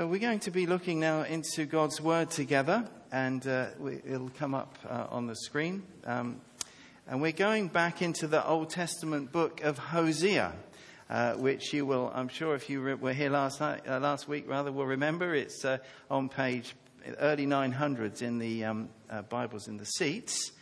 So we're going to be looking now into God's Word together, and uh, we, it'll come up uh, on the screen. Um, and we're going back into the Old Testament book of Hosea, uh, which you will, I'm sure, if you re- were here last night, uh, last week, rather, will remember. It's uh, on page early 900s in the um, uh, Bibles in the seats.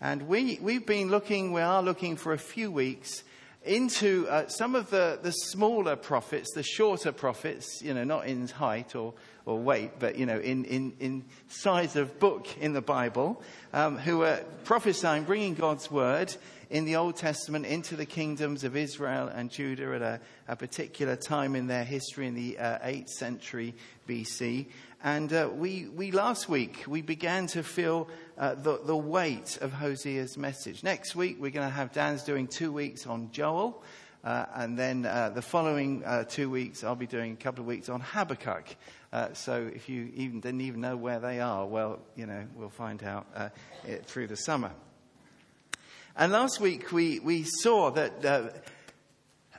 And we, we've been looking, we are looking for a few weeks into uh, some of the, the smaller prophets, the shorter prophets, you know, not in height or, or weight, but, you know, in, in, in size of book in the Bible, um, who were prophesying, bringing God's word in the Old Testament into the kingdoms of Israel and Judah at a, a particular time in their history in the uh, 8th century BC. And uh, we, we last week, we began to feel uh, the, the weight of Hosea's message. Next week, we're going to have Dan's doing two weeks on Joel. Uh, and then uh, the following uh, two weeks, I'll be doing a couple of weeks on Habakkuk. Uh, so if you even didn't even know where they are, well, you know, we'll find out it, through the summer. And last week, we, we saw that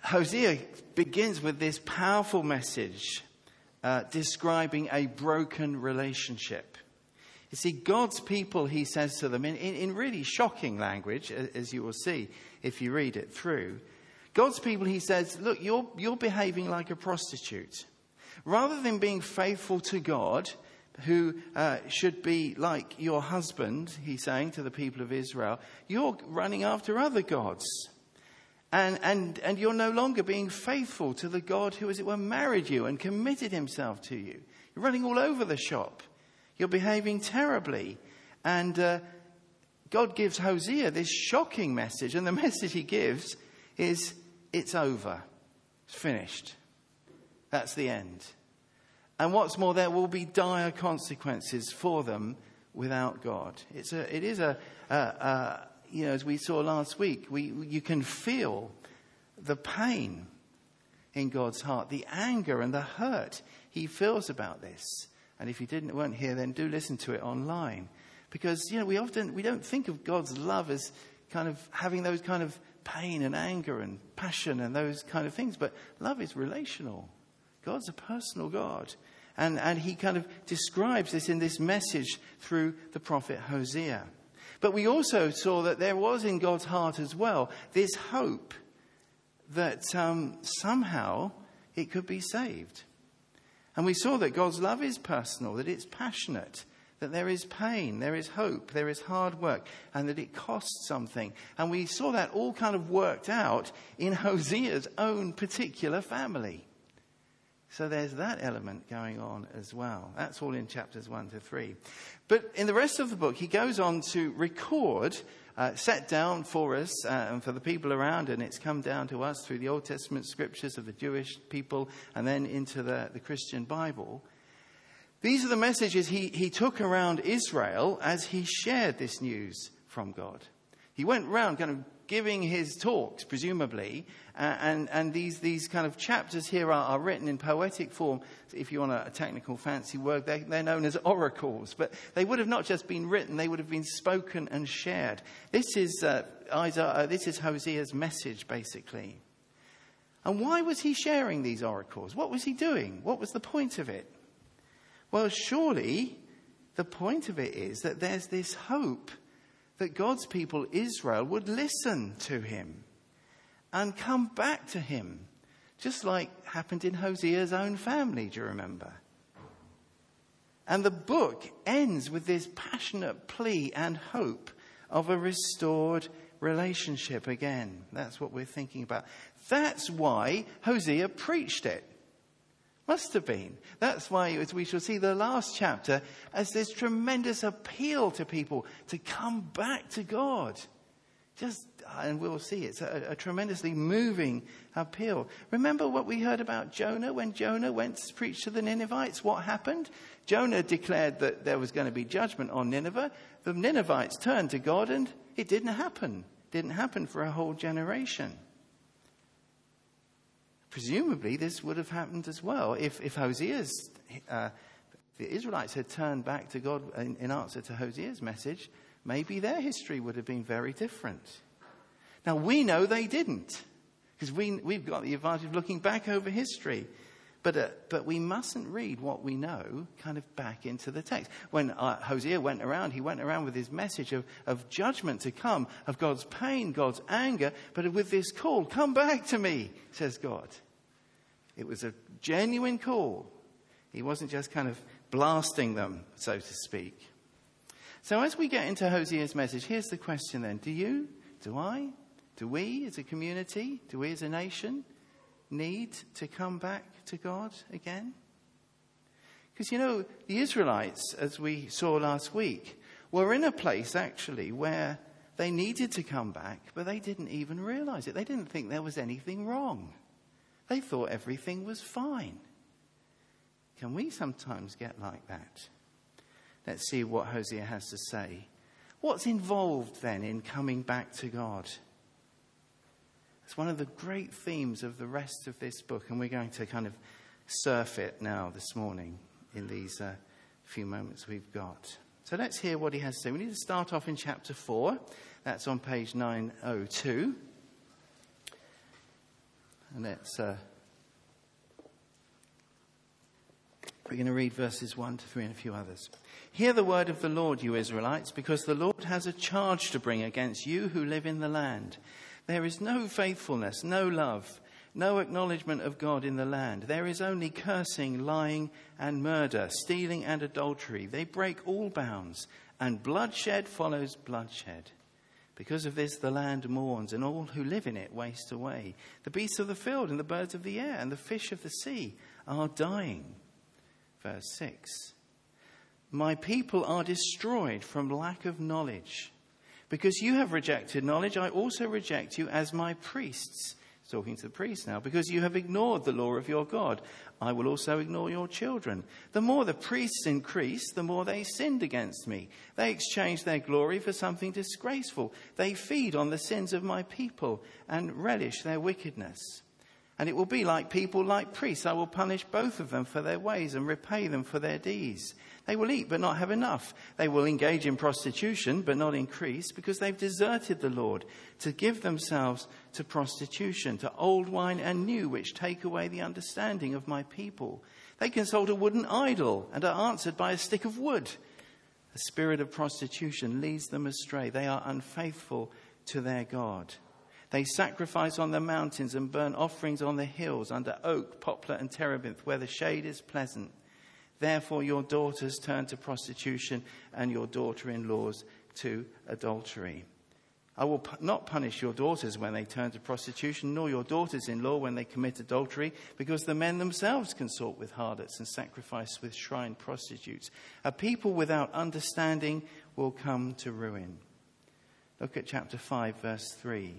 Hosea begins with this powerful message uh, describing a broken relationship. You see, God's people, he says to them in, in, in, really shocking language, as you will see if you read it through. God's people, he says, look, you're, you're behaving like a prostitute. Rather than being faithful to God, who uh, should be like your husband, he's saying to the people of Israel, you're running after other gods. And, and, and you're no longer being faithful to the God who, as it were, married you and committed himself to you. You're running all over the shop. You're behaving terribly. And uh, God gives Hosea this shocking message. And the message he gives is it's over, it's finished. That's the end. And what's more, there will be dire consequences for them without God. It's a, it is a, a, a you know, as we saw last week, we, you can feel the pain in God's heart, the anger and the hurt he feels about this. And if you didn't weren't here, then do listen to it online, because you know we often we don't think of God's love as kind of having those kind of pain and anger and passion and those kind of things, but love is relational. God's a personal God. And, and he kind of describes this in this message through the prophet Hosea. But we also saw that there was in God's heart as well this hope that um, somehow it could be saved. And we saw that God's love is personal, that it's passionate, that there is pain, there is hope, there is hard work, and that it costs something. And we saw that all kind of worked out in Hosea's own particular family. So there's that element going on as well. That's all in chapters 1 to 3. But in the rest of the book, he goes on to record, uh, set down for us uh, and for the people around, and it's come down to us through the Old Testament scriptures of the Jewish people and then into the, the Christian Bible. These are the messages he, he took around Israel as he shared this news from God. He went around kind of giving his talks, presumably, uh, and, and these, these kind of chapters here are, are written in poetic form. If you want a, a technical fancy word, they, they're known as oracles. But they would have not just been written, they would have been spoken and shared. This is, uh, Isaiah, uh, this is Hosea's message, basically. And why was he sharing these oracles? What was he doing? What was the point of it? Well, surely the point of it is that there's this hope that God's people, Israel, would listen to him and come back to him, just like happened in Hosea's own family, do you remember? And the book ends with this passionate plea and hope of a restored relationship again. That's what we're thinking about. That's why Hosea preached it. Must have been. That's why, as we shall see the last chapter, as this tremendous appeal to people to come back to God. Just, and we'll see, it's a, a, tremendously moving appeal. Remember what we heard about Jonah when Jonah went to preach to the Ninevites? What happened? Jonah declared that there was going to be judgment on Nineveh. The Ninevites turned to God and it didn't happen. Didn't happen for a whole generation. Presumably, this would have happened as well if, if Hosea's, uh, the Israelites had turned back to God in, in answer to Hosea's message, maybe their history would have been very different. Now, we know they didn't, because we, we've got the advantage of looking back over history. But, uh, but we mustn't read what we know kind of back into the text. When uh, Hosea went around, he went around with his message of, of judgment to come, of God's pain, God's anger, but with this call, come back to me, says God. It was a genuine call. He wasn't just kind of blasting them, so to speak. So as we get into Hosea's message, here's the question then. Do you, do I, do we as a community, do we as a nation need to come back to God again? Because you know, the Israelites, as we saw last week, were in a place actually where they needed to come back, but they didn't even realize it. They didn't think there was anything wrong. They thought everything was fine. Can we sometimes get like that? Let's see what Hosea has to say. What's involved then in coming back to God? It's one of the great themes of the rest of this book, and we're going to kind of surf it now this morning in these uh, few moments we've got. So let's hear what he has to say. We need to start off in chapter 4. That's on page 902. And let's. Uh, we're going to read verses 1 to 3 and a few others. Hear the word of the Lord, you Israelites, because the Lord has a charge to bring against you who live in the land. There is no faithfulness, no love, no acknowledgement of God in the land. There is only cursing, lying, and murder, stealing, and adultery. They break all bounds, and bloodshed follows bloodshed. Because of this, the land mourns, and all who live in it waste away. The beasts of the field, and the birds of the air, and the fish of the sea are dying. Verse 6 My people are destroyed from lack of knowledge. Because you have rejected knowledge, I also reject you as my priests. He's talking to the priests now. Because you have ignored the law of your God, I will also ignore your children. The more the priests increased, the more they sinned against me. They exchanged their glory for something disgraceful. They feed on the sins of my people and relish their wickedness. And it will be like people, like priests. I will punish both of them for their ways and repay them for their deeds. They will eat but not have enough. They will engage in prostitution but not increase because they've deserted the Lord to give themselves to prostitution, to old wine and new, which take away the understanding of my people. They consult a wooden idol and are answered by a stick of wood. The spirit of prostitution leads them astray. They are unfaithful to their God. They sacrifice on the mountains and burn offerings on the hills under oak, poplar, and terebinth, where the shade is pleasant. Therefore, your daughters turn to prostitution and your daughter in laws to adultery. I will not punish your daughters when they turn to prostitution, nor your daughters in law when they commit adultery, because the men themselves consort with harlots and sacrifice with shrine prostitutes. A people without understanding will come to ruin. Look at chapter 5, verse 3.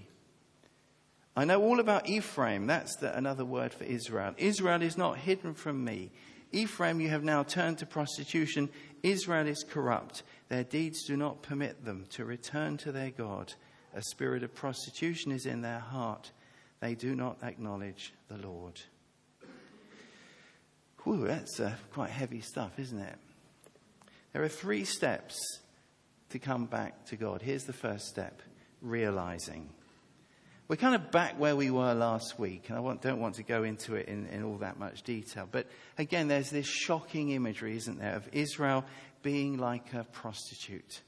I know all about Ephraim. That's the, another word for Israel. Israel is not hidden from me. Ephraim, you have now turned to prostitution. Israel is corrupt. Their deeds do not permit them to return to their God. A spirit of prostitution is in their heart. They do not acknowledge the Lord. Whew, that's uh, quite heavy stuff, isn't it? There are three steps to come back to God. Here's the first step realizing. We're kind of back where we were last week, and I want, don't want to go into it in, in all that much detail. But again, there's this shocking imagery, isn't there, of Israel being like a prostitute.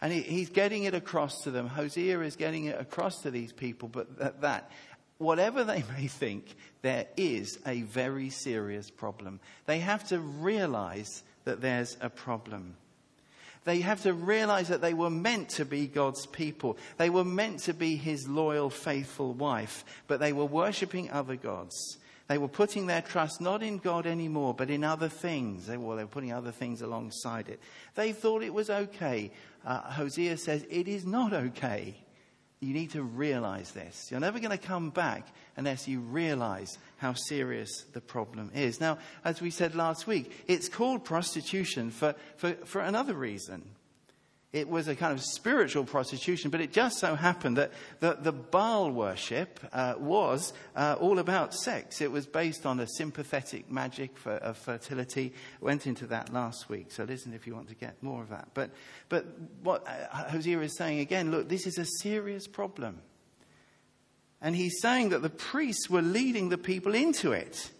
And he, he's getting it across to them. Hosea is getting it across to these people, but that, that whatever they may think, there is a very serious problem. They have to realize that there's a problem. They have to realize that they were meant to be God's people. They were meant to be his loyal, faithful wife, but they were worshipping other gods. They were putting their trust not in God anymore, but in other things. They they were putting other things alongside it. They thought it was okay. Uh, Hosea says it is not okay. You need to realize this. You're never going to come back unless you realize how serious the problem is. Now, as we said last week, it's called prostitution for, for, for another reason. It was a kind of spiritual prostitution, but it just so happened that the, the Baal worship uh, was uh, all about sex. It was based on a sympathetic magic for, of fertility. Went into that last week, so listen if you want to get more of that. But, but what uh, Hosea is saying again, look, this is a serious problem. And he's saying that the priests were leading the people into it.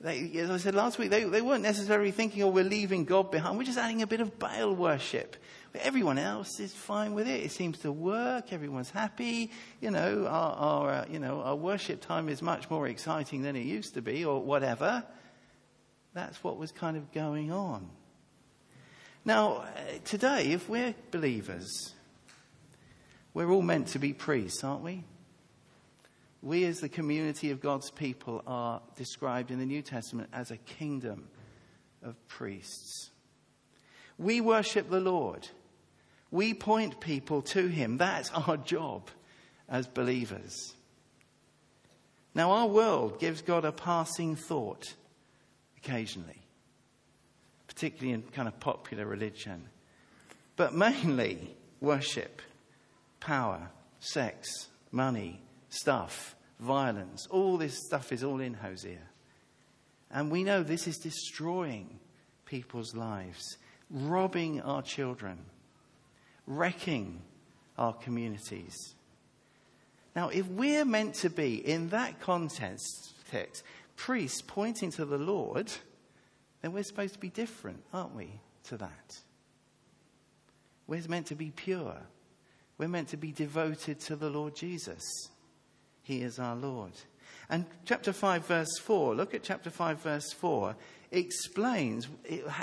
they, as I said last week, they, they weren't necessarily thinking, oh, we're leaving God behind. We're just adding a bit of Baal worship. But everyone else is fine with it. It seems to work. Everyone's happy. You know, our, our uh, you know, our worship time is much more exciting than it used to be, or whatever. That's what was kind of going on. Now, uh, today, if we're believers, we're all meant to be priests, aren't we? We, as the community of God's people, are described in the New Testament as a kingdom of priests. We worship the Lord. We point people to Him. That's our job as believers. Now, our world gives God a passing thought occasionally, particularly in kind of popular religion, but mainly worship, power, sex, money, stuff, violence. All this stuff is all in Hosea. And we know this is destroying people's lives, robbing our children wrecking our communities. Now, if we're meant to be in that context, priests pointing to the Lord, then we're supposed to be different, aren't we, to that? We're meant to be pure. We're meant to be devoted to the Lord Jesus. He is our Lord. And chapter 5, verse 4, look at chapter 5, verse 4, explains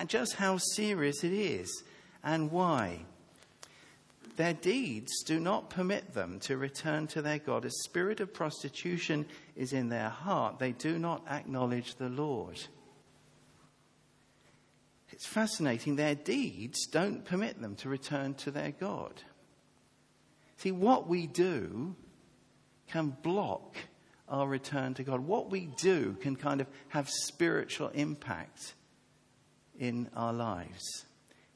just how serious it is and why. Their deeds do not permit them to return to their God. A spirit of prostitution is in their heart. They do not acknowledge the Lord. It's fascinating. Their deeds don't permit them to return to their God. See, what we do can block our return to God. What we do can kind of have spiritual impact in our lives.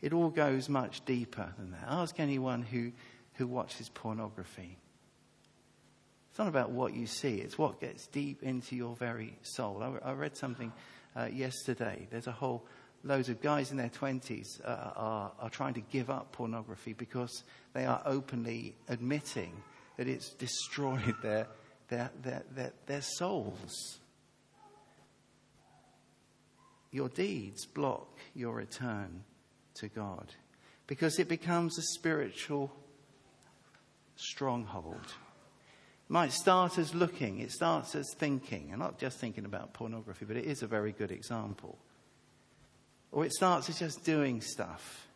It all goes much deeper than that. Ask anyone who, who watches pornography. It's not about what you see, it's what gets deep into your very soul. I, I read something uh, yesterday. There's a whole loads of guys in their 20s uh, are, are trying to give up pornography because they are openly admitting that it's destroyed their, their, their, their, their souls. Your deeds block your return to God because it becomes a spiritual stronghold. It might start as looking, it starts as thinking, and not just thinking about pornography, but it is a very good example. Or it starts as just doing stuff,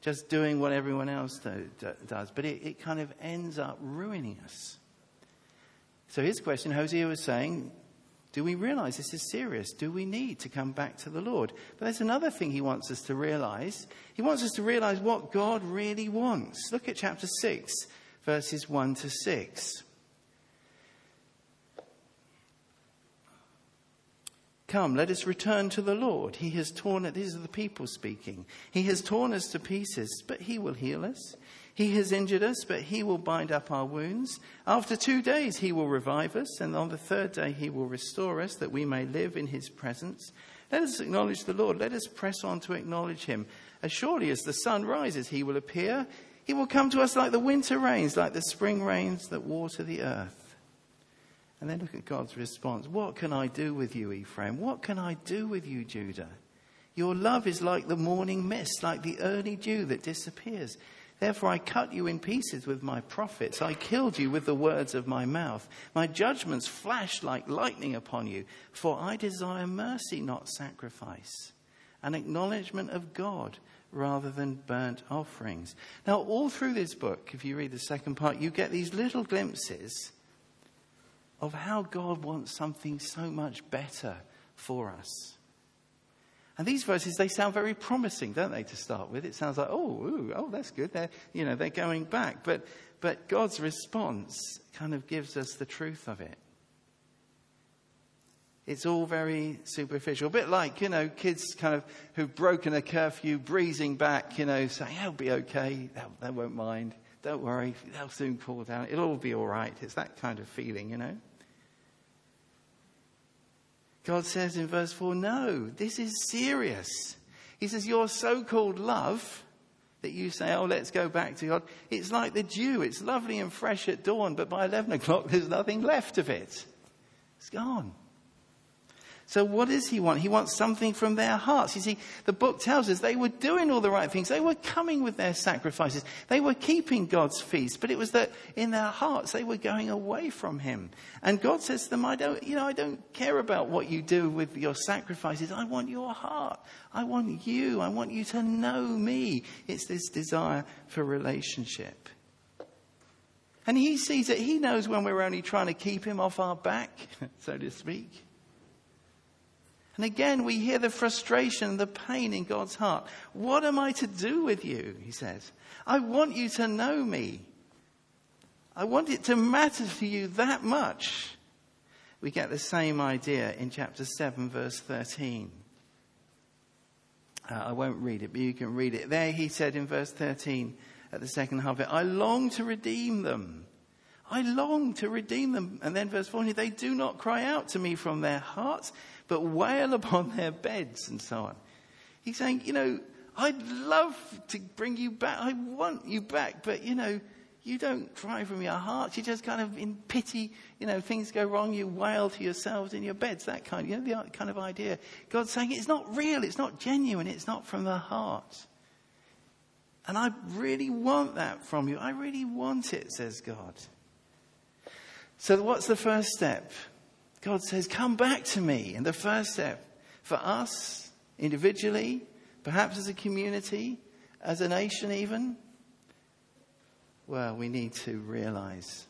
just doing what everyone else do, do, does, but it, it kind of ends up ruining us. So his question, Hosea was saying, do we realize this is serious? Do we need to come back to the Lord? But there's another thing he wants us to realize. He wants us to realize what God really wants. Look at chapter 6, verses 1 to 6. Come, let us return to the Lord. He has torn it. These are the people speaking. He has torn us to pieces, but he will heal us. He has injured us, but he will bind up our wounds. After two days, he will revive us, and on the third day, he will restore us, that we may live in his presence. Let us acknowledge the Lord. Let us press on to acknowledge him. As surely as the sun rises, he will appear. He will come to us like the winter rains, like the spring rains that water the earth. And then look at God's response. What can I do with you, Ephraim? What can I do with you, Judah? Your love is like the morning mist, like the early dew that disappears. Therefore, I cut you in pieces with my prophets. I killed you with the words of my mouth. My judgments flashed like lightning upon you. For I desire mercy, not sacrifice, an acknowledgement of God rather than burnt offerings. Now, all through this book, if you read the second part, you get these little glimpses of how God wants something so much better for us. And these verses, they sound very promising, don't they, to start with? It sounds like, oh, ooh, oh, that's good. They're, you know, they're going back. But, but God's response kind of gives us the truth of it. It's all very superficial. A bit like, you know, kids kind of who've broken a curfew, breezing back, you know, saying, it'll be okay. They'll, they won't mind. Don't worry. They'll soon cool down. It'll all be all right. It's that kind of feeling, you know. God says in verse 4, no, this is serious. He says, Your so called love that you say, oh, let's go back to God, it's like the dew. It's lovely and fresh at dawn, but by 11 o'clock, there's nothing left of it. It's gone. So what does he want? He wants something from their hearts. You see, the book tells us they were doing all the right things. They were coming with their sacrifices. They were keeping God's feast, but it was that in their hearts they were going away from him. And God says to them, I don't, you know, I don't care about what you do with your sacrifices. I want your heart. I want you. I want you to know me. It's this desire for relationship. And he sees it. He knows when we're only trying to keep him off our back, so to speak. And again, we hear the frustration, the pain in God's heart. What am I to do with you? He says. I want you to know me. I want it to matter to you that much. We get the same idea in chapter 7, verse 13. Uh, I won't read it, but you can read it. There he said in verse 13 at the second half of it, I long to redeem them. I long to redeem them. And then verse 14, they do not cry out to me from their hearts but wail upon their beds and so on. He's saying, you know, I'd love to bring you back. I want you back, but you know, you don't cry from your heart. You just kind of in pity, you know, things go wrong. You wail to yourselves in your beds. That kind, you know, the kind of idea. God's saying it's not real. It's not genuine. It's not from the heart. And I really want that from you. I really want it, says God. So what's the first step? God says, Come back to me. And the first step for us, individually, perhaps as a community, as a nation, even, well, we need to realize,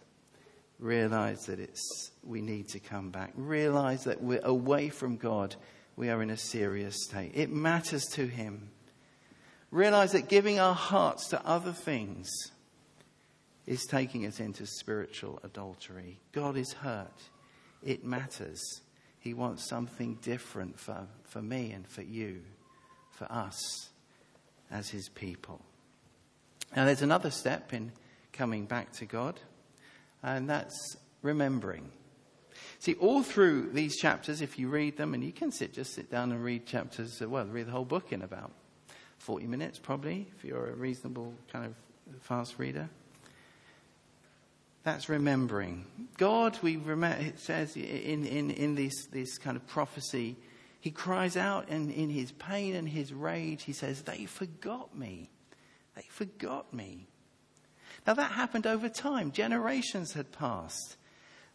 realize that it's, we need to come back. Realize that we're away from God. We are in a serious state. It matters to Him. Realize that giving our hearts to other things is taking us into spiritual adultery. God is hurt it matters. He wants something different for, for me and for you, for us as his people. Now, there's another step in coming back to God, and that's remembering. See, all through these chapters, if you read them, and you can sit, just sit down and read chapters, well, read the whole book in about 40 minutes, probably, if you're a reasonable kind of fast reader. That's remembering. God, we remember, it says in, in, in this, this kind of prophecy, he cries out in, in his pain and his rage, he says, They forgot me. They forgot me. Now that happened over time. Generations had passed.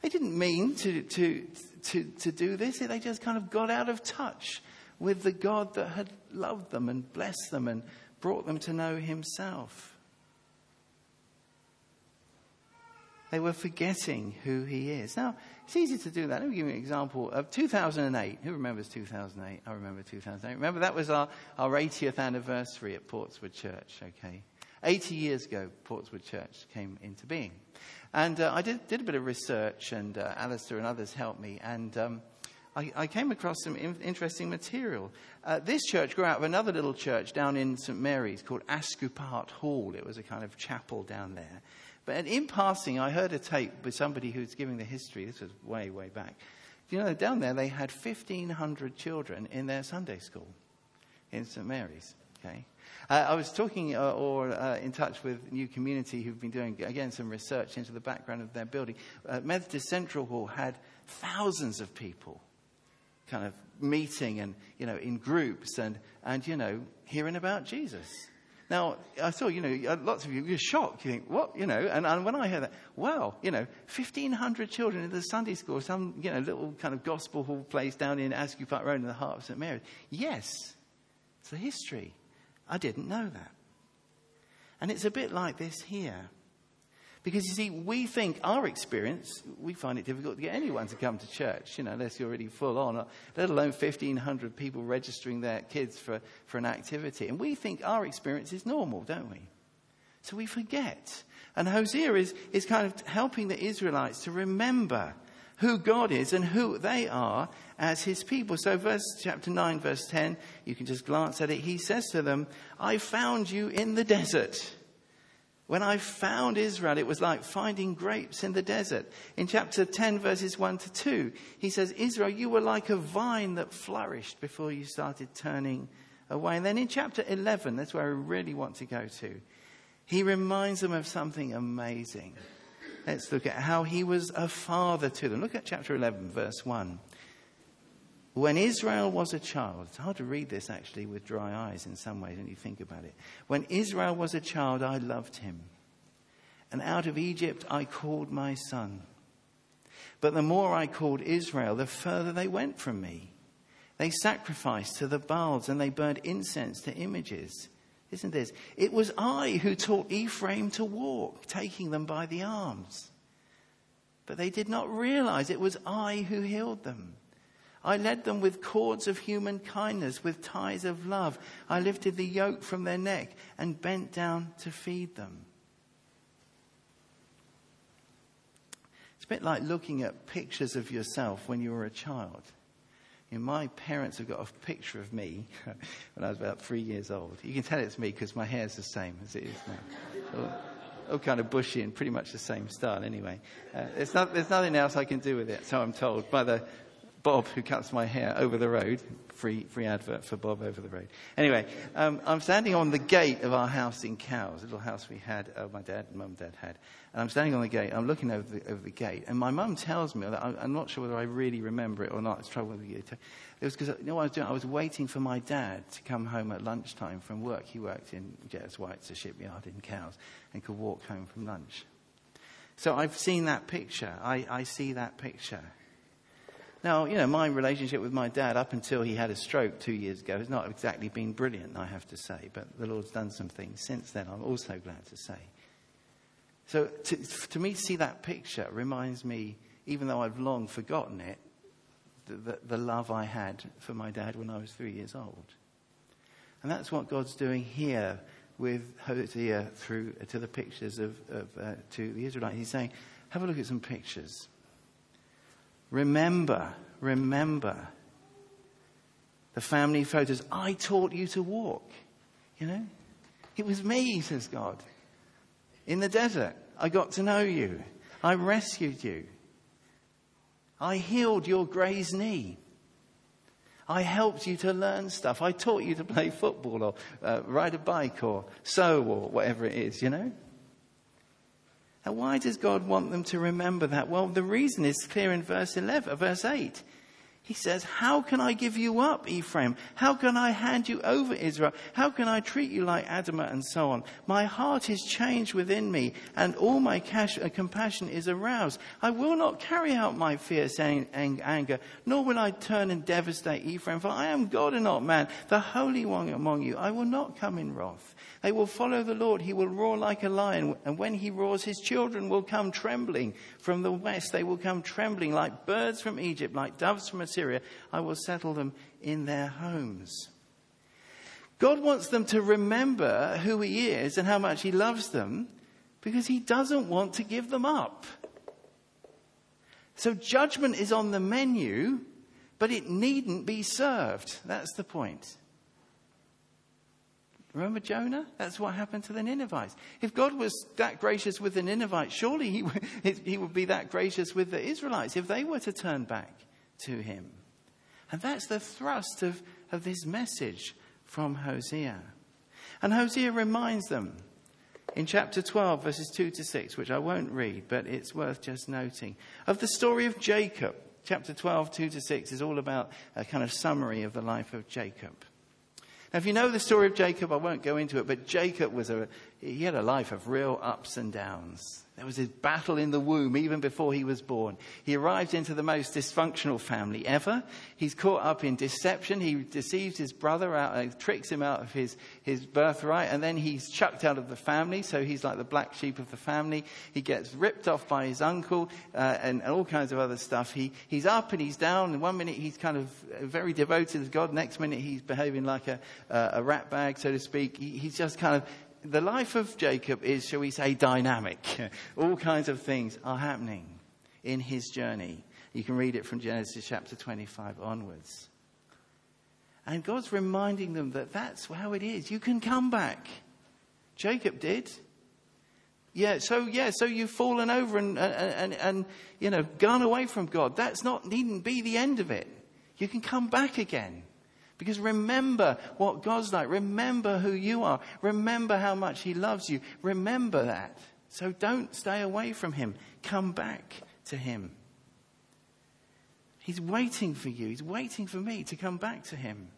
They didn't mean to, to, to, to do this. They just kind of got out of touch with the God that had loved them and blessed them and brought them to know himself. They were forgetting who he is. Now, it's easy to do that. Let me give you an example of 2008. Who remembers 2008? I remember 2008. Remember, that was our, our 80th anniversary at Portswood Church, okay? 80 years ago, Portswood Church came into being. And uh, I did, did a bit of research, and uh, Alistair and others helped me. And um, I, I, came across some in, interesting material. Uh, this church grew out of another little church down in St Mary's called Ascupart Hall. It was a kind of chapel down there. But in passing, I heard a tape with somebody who was giving the history. This was way, way back. You know, down there they had 1,500 children in their Sunday school in St. Mary's. Okay. Uh, I was talking uh, or uh, in touch with New Community who've been doing, again, some research into the background of their building. Uh, Methodist Central Hall had thousands of people kind of meeting and, you know, in groups and, and you know, hearing about Jesus. Now, I saw, you know, lots of you, you're shocked. You think, what? You know, and, and when I heard that, wow, you know, 1,500 children in the Sunday school, some, you know, little kind of gospel hall place down in Ascupart Road in the heart of St. Mary's. Yes, it's the history. I didn't know that. And it's a bit like this here. Because you see, we think our experience, we find it difficult to get anyone to come to church, you know, unless you're already full on, let alone 1,500 people registering their kids for, for an activity. And we think our experience is normal, don't we? So we forget. And Hosea is, is kind of helping the Israelites to remember who God is and who they are as his people. So verse chapter 9 verse 10, you can just glance at it. He says to them, I found you in the desert when I found Israel, it was like finding grapes in the desert. In chapter 10, verses 1 to 2, he says, Israel, you were like a vine that flourished before you started turning away. And then in chapter 11, that's where I really want to go to, he reminds them of something amazing. Let's look at how he was a father to them. Look at chapter 11, verse 1. When Israel was a child, it's hard to read this actually with dry eyes in some ways when you think about it. When Israel was a child, I loved him. And out of Egypt I called my son. But the more I called Israel, the further they went from me. They sacrificed to the Baals and they burned incense to images. Isn't this? It was I who taught Ephraim to walk, taking them by the arms. But they did not realize it was I who healed them. I led them with cords of human kindness, with ties of love. I lifted the yoke from their neck and bent down to feed them. It's a bit like looking at pictures of yourself when you were a child. You know, my parents have got a picture of me when I was about three years old. You can tell it's me because my hair's the same as it is now. all, all, kind of bushy and pretty much the same style anyway. Uh, not, there's nothing else I can do with it, so I'm told by the Bob, who cuts my hair over the road. Free, free advert for Bob over the road. Anyway, um, I'm standing on the gate of our house in Cowes, a little house we had, uh, my dad and mum and dad had. And I'm standing on the gate, I'm looking over the, over the gate, and my mum tells me that I'm, I'm, not sure whether I really remember it or not. It's trouble with you. It was because, you know what I was doing? I was waiting for my dad to come home at lunchtime from work. He worked in J. S. White's, a shipyard in Cowes, and could walk home from lunch. So I've seen that picture. I, I see that picture. Now, you know, my relationship with my dad up until he had a stroke two years ago has not exactly been brilliant, I have to say, but the Lord's done some things since then, I'm also glad to say. So to, to me see that picture reminds me, even though I've long forgotten it, the, the, the love I had for my dad when I was three years old. And that's what God's doing here with Hosea through to the pictures of, of uh, to the Israelites. He's saying, have a look at some pictures. Remember, remember the family photos. I taught you to walk. You know? It was me, says God. In the desert, I got to know you. I rescued you. I healed your grazed knee. I helped you to learn stuff. I taught you to play football or uh, ride a bike or sew or whatever it is, you know? Now, why does God want them to remember that? Well, the reason is clear in verse 11, verse 8. He says, How can I give you up, Ephraim? How can I hand you over, Israel? How can I treat you like Admah and so on? My heart is changed within me, and all my cash, uh, compassion is aroused. I will not carry out my fierce ang- ang- anger, nor will I turn and devastate Ephraim, for I am God and not man, the Holy One among you. I will not come in wrath. They will follow the Lord. He will roar like a lion, and when he roars, his children will come trembling. From the west, they will come trembling like birds from Egypt, like doves from Assyria. I will settle them in their homes. God wants them to remember who he is and how much he loves them because he doesn't want to give them up. So judgment is on the menu, but it needn't be served. That's the point. Remember Jonah? That's what happened to the Ninevites. If God was that gracious with the Ninevites, surely he, he would be that gracious with the Israelites if they were to turn back to him. And that's the thrust of, of this message from Hosea. And Hosea reminds them in chapter 12, verses 2 to 6, which I won't read, but it's worth just noting, of the story of Jacob. Chapter 12, 2 to 6 is all about a kind of summary of the life of Jacob. Now, if you know the story of Jacob, I won't go into it, but Jacob was a, he had a life of real ups and downs. There was his battle in the womb even before he was born. He arrived into the most dysfunctional family ever. He's caught up in deception. He deceives his brother out, uh, tricks him out of his, his birthright, and then he's chucked out of the family. So he's like the black sheep of the family. He gets ripped off by his uncle uh, and, and, all kinds of other stuff. He, he's up and he's down. And one minute he's kind of very devoted to God. Next minute he's behaving like a, uh, a rat bag, so to speak. He, he's just kind of the life of Jacob is, shall we say, dynamic. All kinds of things are happening in his journey. You can read it from Genesis chapter 25 onwards. And God's reminding them that that's how it is. You can come back. Jacob did. Yeah, so yeah, so you've fallen over and, and, and, and you know, gone away from God. That's not, needn't be the end of it. You can come back again. Because remember what God's like. Remember who you are. Remember how much He loves you. Remember that. So don't stay away from Him. Come back to Him. He's waiting for you. He's waiting for me to come back to him.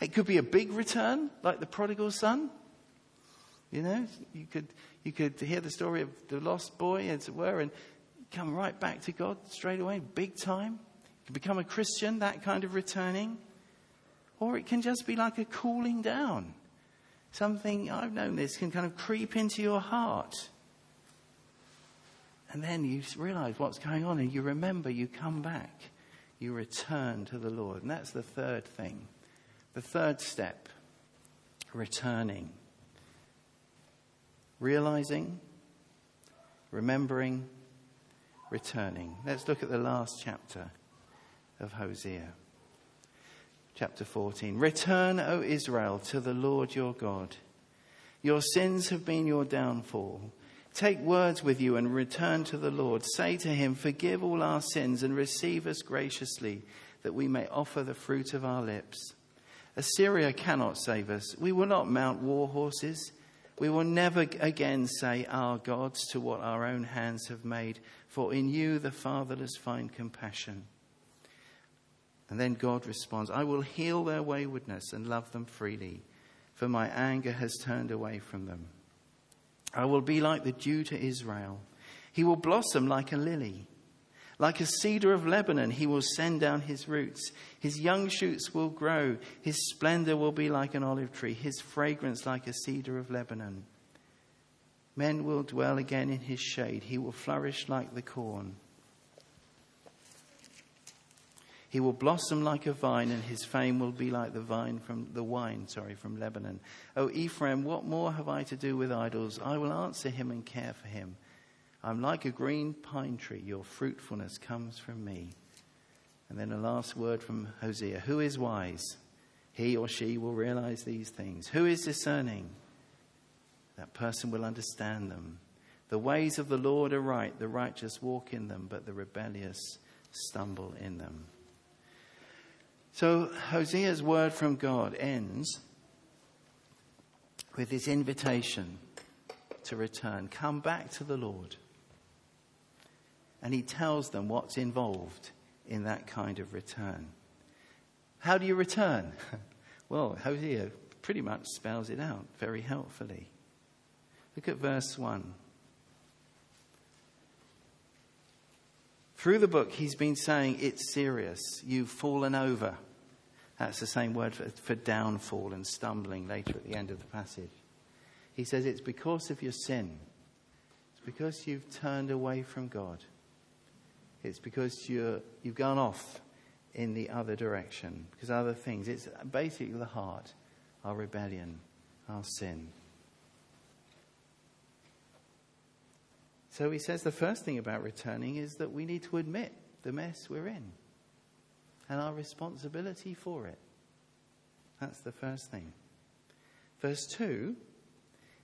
It could be a big return, like the prodigal son. You know, you could, you could hear the story of the lost boy, as it were, and come right back to God straight away, big time. You become a Christian, that kind of returning. Or it can just be like a cooling down. Something, I've known this, can kind of creep into your heart. And then you realize what's going on and you remember, you come back, you return to the Lord. And that's the third thing. The third step returning. Realizing, remembering, returning. Let's look at the last chapter of Hosea. Chapter 14. Return, O Israel, to the Lord your God. Your sins have been your downfall. Take words with you and return to the Lord. Say to him, Forgive all our sins and receive us graciously, that we may offer the fruit of our lips. Assyria cannot save us. We will not mount war horses. We will never again say, Our gods, to what our own hands have made, for in you the fatherless find compassion. And then God responds, I will heal their waywardness and love them freely, for my anger has turned away from them. I will be like the dew to Israel. He will blossom like a lily. Like a cedar of Lebanon, he will send down his roots. His young shoots will grow. His splendor will be like an olive tree, his fragrance like a cedar of Lebanon. Men will dwell again in his shade. He will flourish like the corn. He will blossom like a vine, and his fame will be like the vine from the wine, sorry, from Lebanon. O Ephraim, what more have I to do with idols? I will answer him and care for him. I'm like a green pine tree. Your fruitfulness comes from me. And then a last word from Hosea Who is wise? He or she will realize these things. Who is discerning? That person will understand them. The ways of the Lord are right. The righteous walk in them, but the rebellious stumble in them. So Hosea's word from God ends with this invitation to return. Come back to the Lord and he tells them what's involved in that kind of return. How do you return? well, Hosea pretty much spells it out very helpfully. Look at verse 1. Through the book, he's been saying, It's serious. You've fallen over. That's the same word for, for, downfall and stumbling later at the end of the passage. He says, It's because of your sin. It's because you've turned away from God. It's because you're, you've gone off in the other direction, because other things. It's basically the heart, our rebellion, our sin. So he says the first thing about returning is that we need to admit the mess we're in and our responsibility for it. That's the first thing. Verse 2,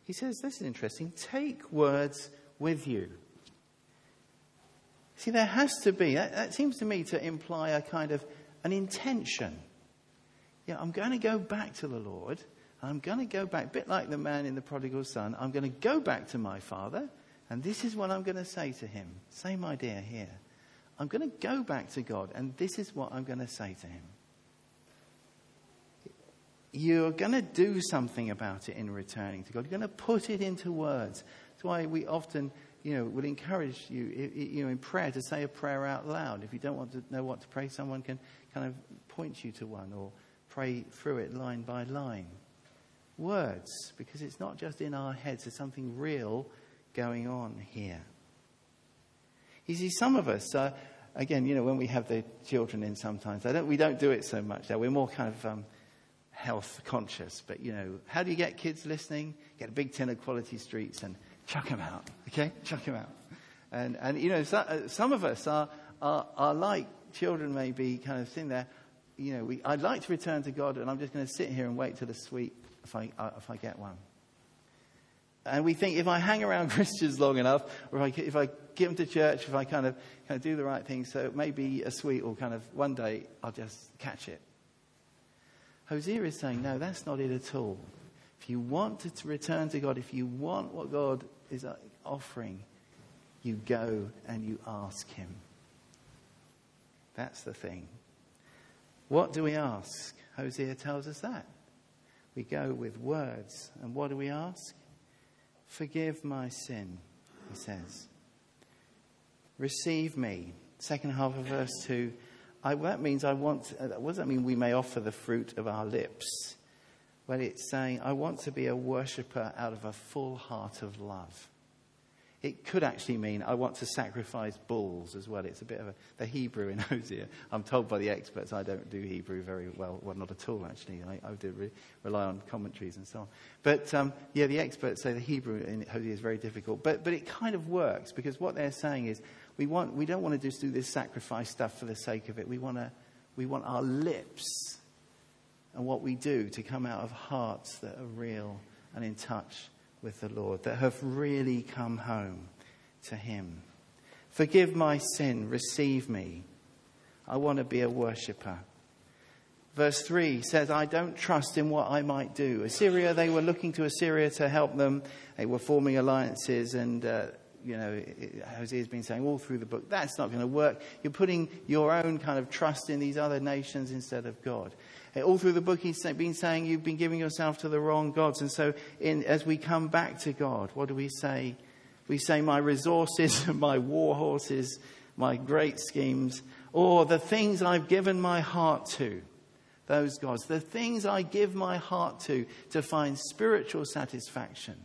he says, This is interesting. Take words with you. See, there has to be, that, that seems to me to imply a kind of an intention. Yeah, I'm going to go back to the Lord. I'm going to go back, a bit like the man in the prodigal son. I'm going to go back to my father, and this is what I'm going to say to him. Same idea here. I'm going to go back to God, and this is what I'm going to say to him. You're going to do something about it in returning to God. You're going to put it into words. That's why we often you know, would encourage you, you know, in prayer to say a prayer out loud. If you don't want to know what to pray, someone can kind of point you to one or pray through it line by line. Words, because it's not just in our heads, there's something real going on here. You see, some of us, uh, again, you know, when we have the children in sometimes, don't, we don't do it so much. We're more kind of um, health conscious. But, you know, how do you get kids listening? Get a big tin of quality streets and chuck them out. Okay? Chuck them out. And, and you know, so, uh, some of us are, are, are like children maybe kind of sitting there, you know, we, I'd like to return to God and I'm just going to sit here and wait till the sweet if I, uh, if I get one. And we think if I hang around Christians long enough, or if I, if I get them to church, if I kind of, kind of do the right thing, so maybe a sweet or kind of one day I'll just catch it. Hosea is saying, no, that's not it at all. If you want to return to God, if you want what God is uh, offering, you go and you ask Him. That's the thing. What do we ask? Hosea tells us that. We go with words. And what do we ask? Forgive my sin, he says. Receive me. Second half of verse 2. I, that means I want, uh, what does that mean? We may offer the fruit of our lips. Well, it's saying, I want to be a worshipper out of a full heart of love. It could actually mean I want to sacrifice bulls as well. It's a bit of a, the Hebrew in Hosea. I'm told by the experts I don't do Hebrew very well. Well, not at all, actually. I, I do re- rely on commentaries and so on. But um, yeah, the experts say the Hebrew in Hosea is very difficult. But, but it kind of works because what they're saying is we, want, we don't want to just do this sacrifice stuff for the sake of it. We want, to, we want our lips and what we do to come out of hearts that are real and in touch with the Lord, that have really come home to Him. Forgive my sin, receive me. I want to be a worshipper. Verse 3 says, I don't trust in what I might do. Assyria, they were looking to Assyria to help them. They were forming alliances, and, uh, you know, Hosea's been saying all through the book, that's not going to work. You're putting your own kind of trust in these other nations instead of God. Eh, all through the book, he's been saying you've been giving yourself to the wrong gods. And so, in, as we come back to God, what do we say? We say, My resources, my war horses, my great schemes, or the things I've given my heart to, those gods, the things I give my heart to to find spiritual satisfaction,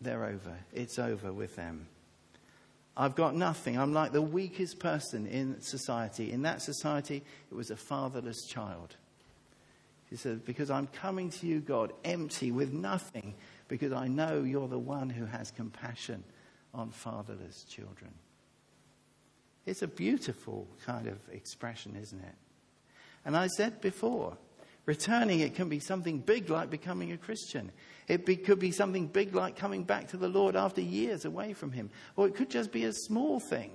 they're over. It's over with them. I've got nothing. I'm like the weakest person in society. In that society, it was a fatherless child. He said, Because I'm coming to you, God, empty with nothing, because I know you're the one who has compassion on fatherless children. It's a beautiful kind of expression, isn't it? And I said before, returning it can be something big like becoming a Christian. It be, could be something big like coming back to the Lord after years away from Him. Or it could just be a small thing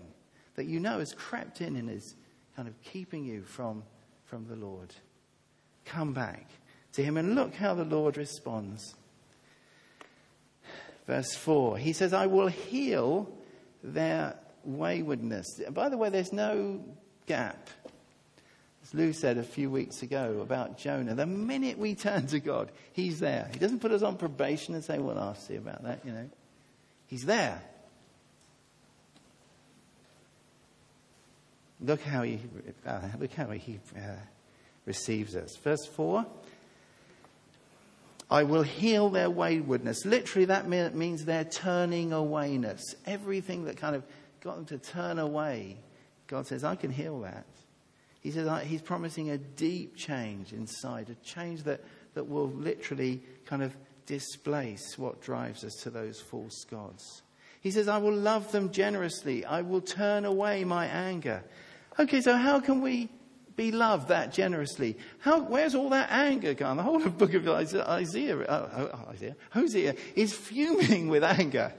that you know has crept in and is kind of keeping you from, from the Lord. Come back to Him and look how the Lord responds. Verse 4 He says, I will heal their waywardness. By the way, there's no gap Lou said a few weeks ago about Jonah, the minute we turn to God, He's there. He doesn't put us on probation and say, well, I'll see about that, you know. He's there. Look how He, uh, look how he uh, receives us. Verse 4 I will heal their waywardness. Literally, that means their turning awayness. Everything that kind of got them to turn away, God says, I can heal that. He says he's promising a deep change inside, a change that, that will literally kind of displace what drives us to those false gods. He says, I will love them generously. I will turn away my anger. Okay, so how can we be loved that generously? How, where's all that anger gone? The whole of book of Isaiah, Isaiah, uh, Isaiah, Hosea is fuming with anger.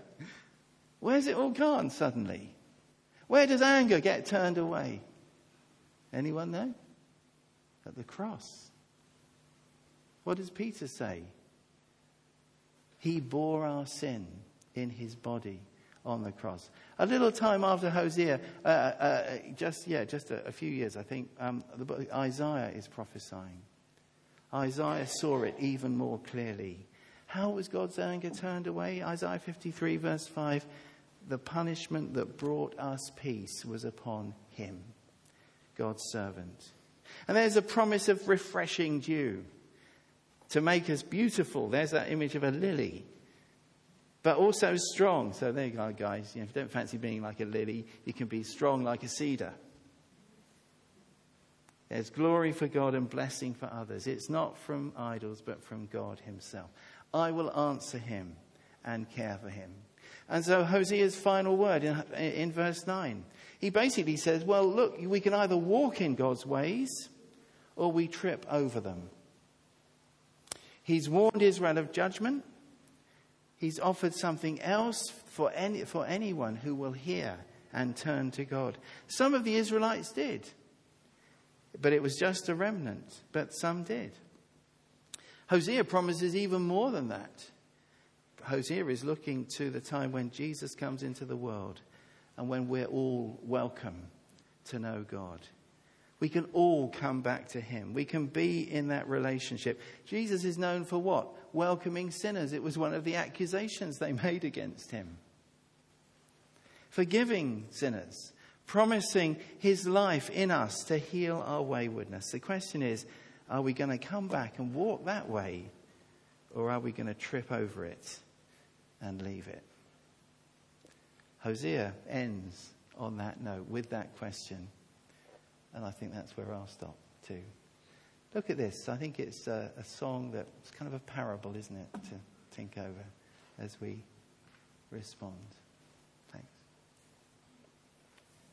Where's it all gone suddenly? Where does anger get turned away? Anyone know? At the cross. What does Peter say? He bore our sin in his body on the cross. A little time after Hosea, uh, uh, just yeah, just a, a, few years, I think, um, the book Isaiah is prophesying. Isaiah saw it even more clearly. How was God's anger turned away? Isaiah 53, verse 5 The punishment that brought us peace was upon him. God's servant. And there's a promise of refreshing dew to make us beautiful. There's that image of a lily, but also strong. So there you go, guys. You know, if you don't fancy being like a lily, you can be strong like a cedar. There's glory for God and blessing for others. It's not from idols, but from God Himself. I will answer Him and care for Him. And so Hosea's final word in, in verse 9 he basically says, well, look, we can either walk in God's ways or we trip over them. He's warned Israel of judgment. He's offered something else for, any, for anyone who will hear and turn to God. Some of the Israelites did, but it was just a remnant, but some did. Hosea promises even more than that. Hosea is looking to the time when Jesus comes into the world and when we're all welcome to know God. We can all come back to Him. We can be in that relationship. Jesus is known for what? Welcoming sinners. It was one of the accusations they made against Him. Forgiving sinners, promising His life in us to heal our waywardness. The question is are we going to come back and walk that way, or are we going to trip over it and leave it? Hosea ends on that note with that question. And I think that's where I'll stop too. Look at this. I think it's a, a song that's kind of a parable, isn't it, to think over as we respond.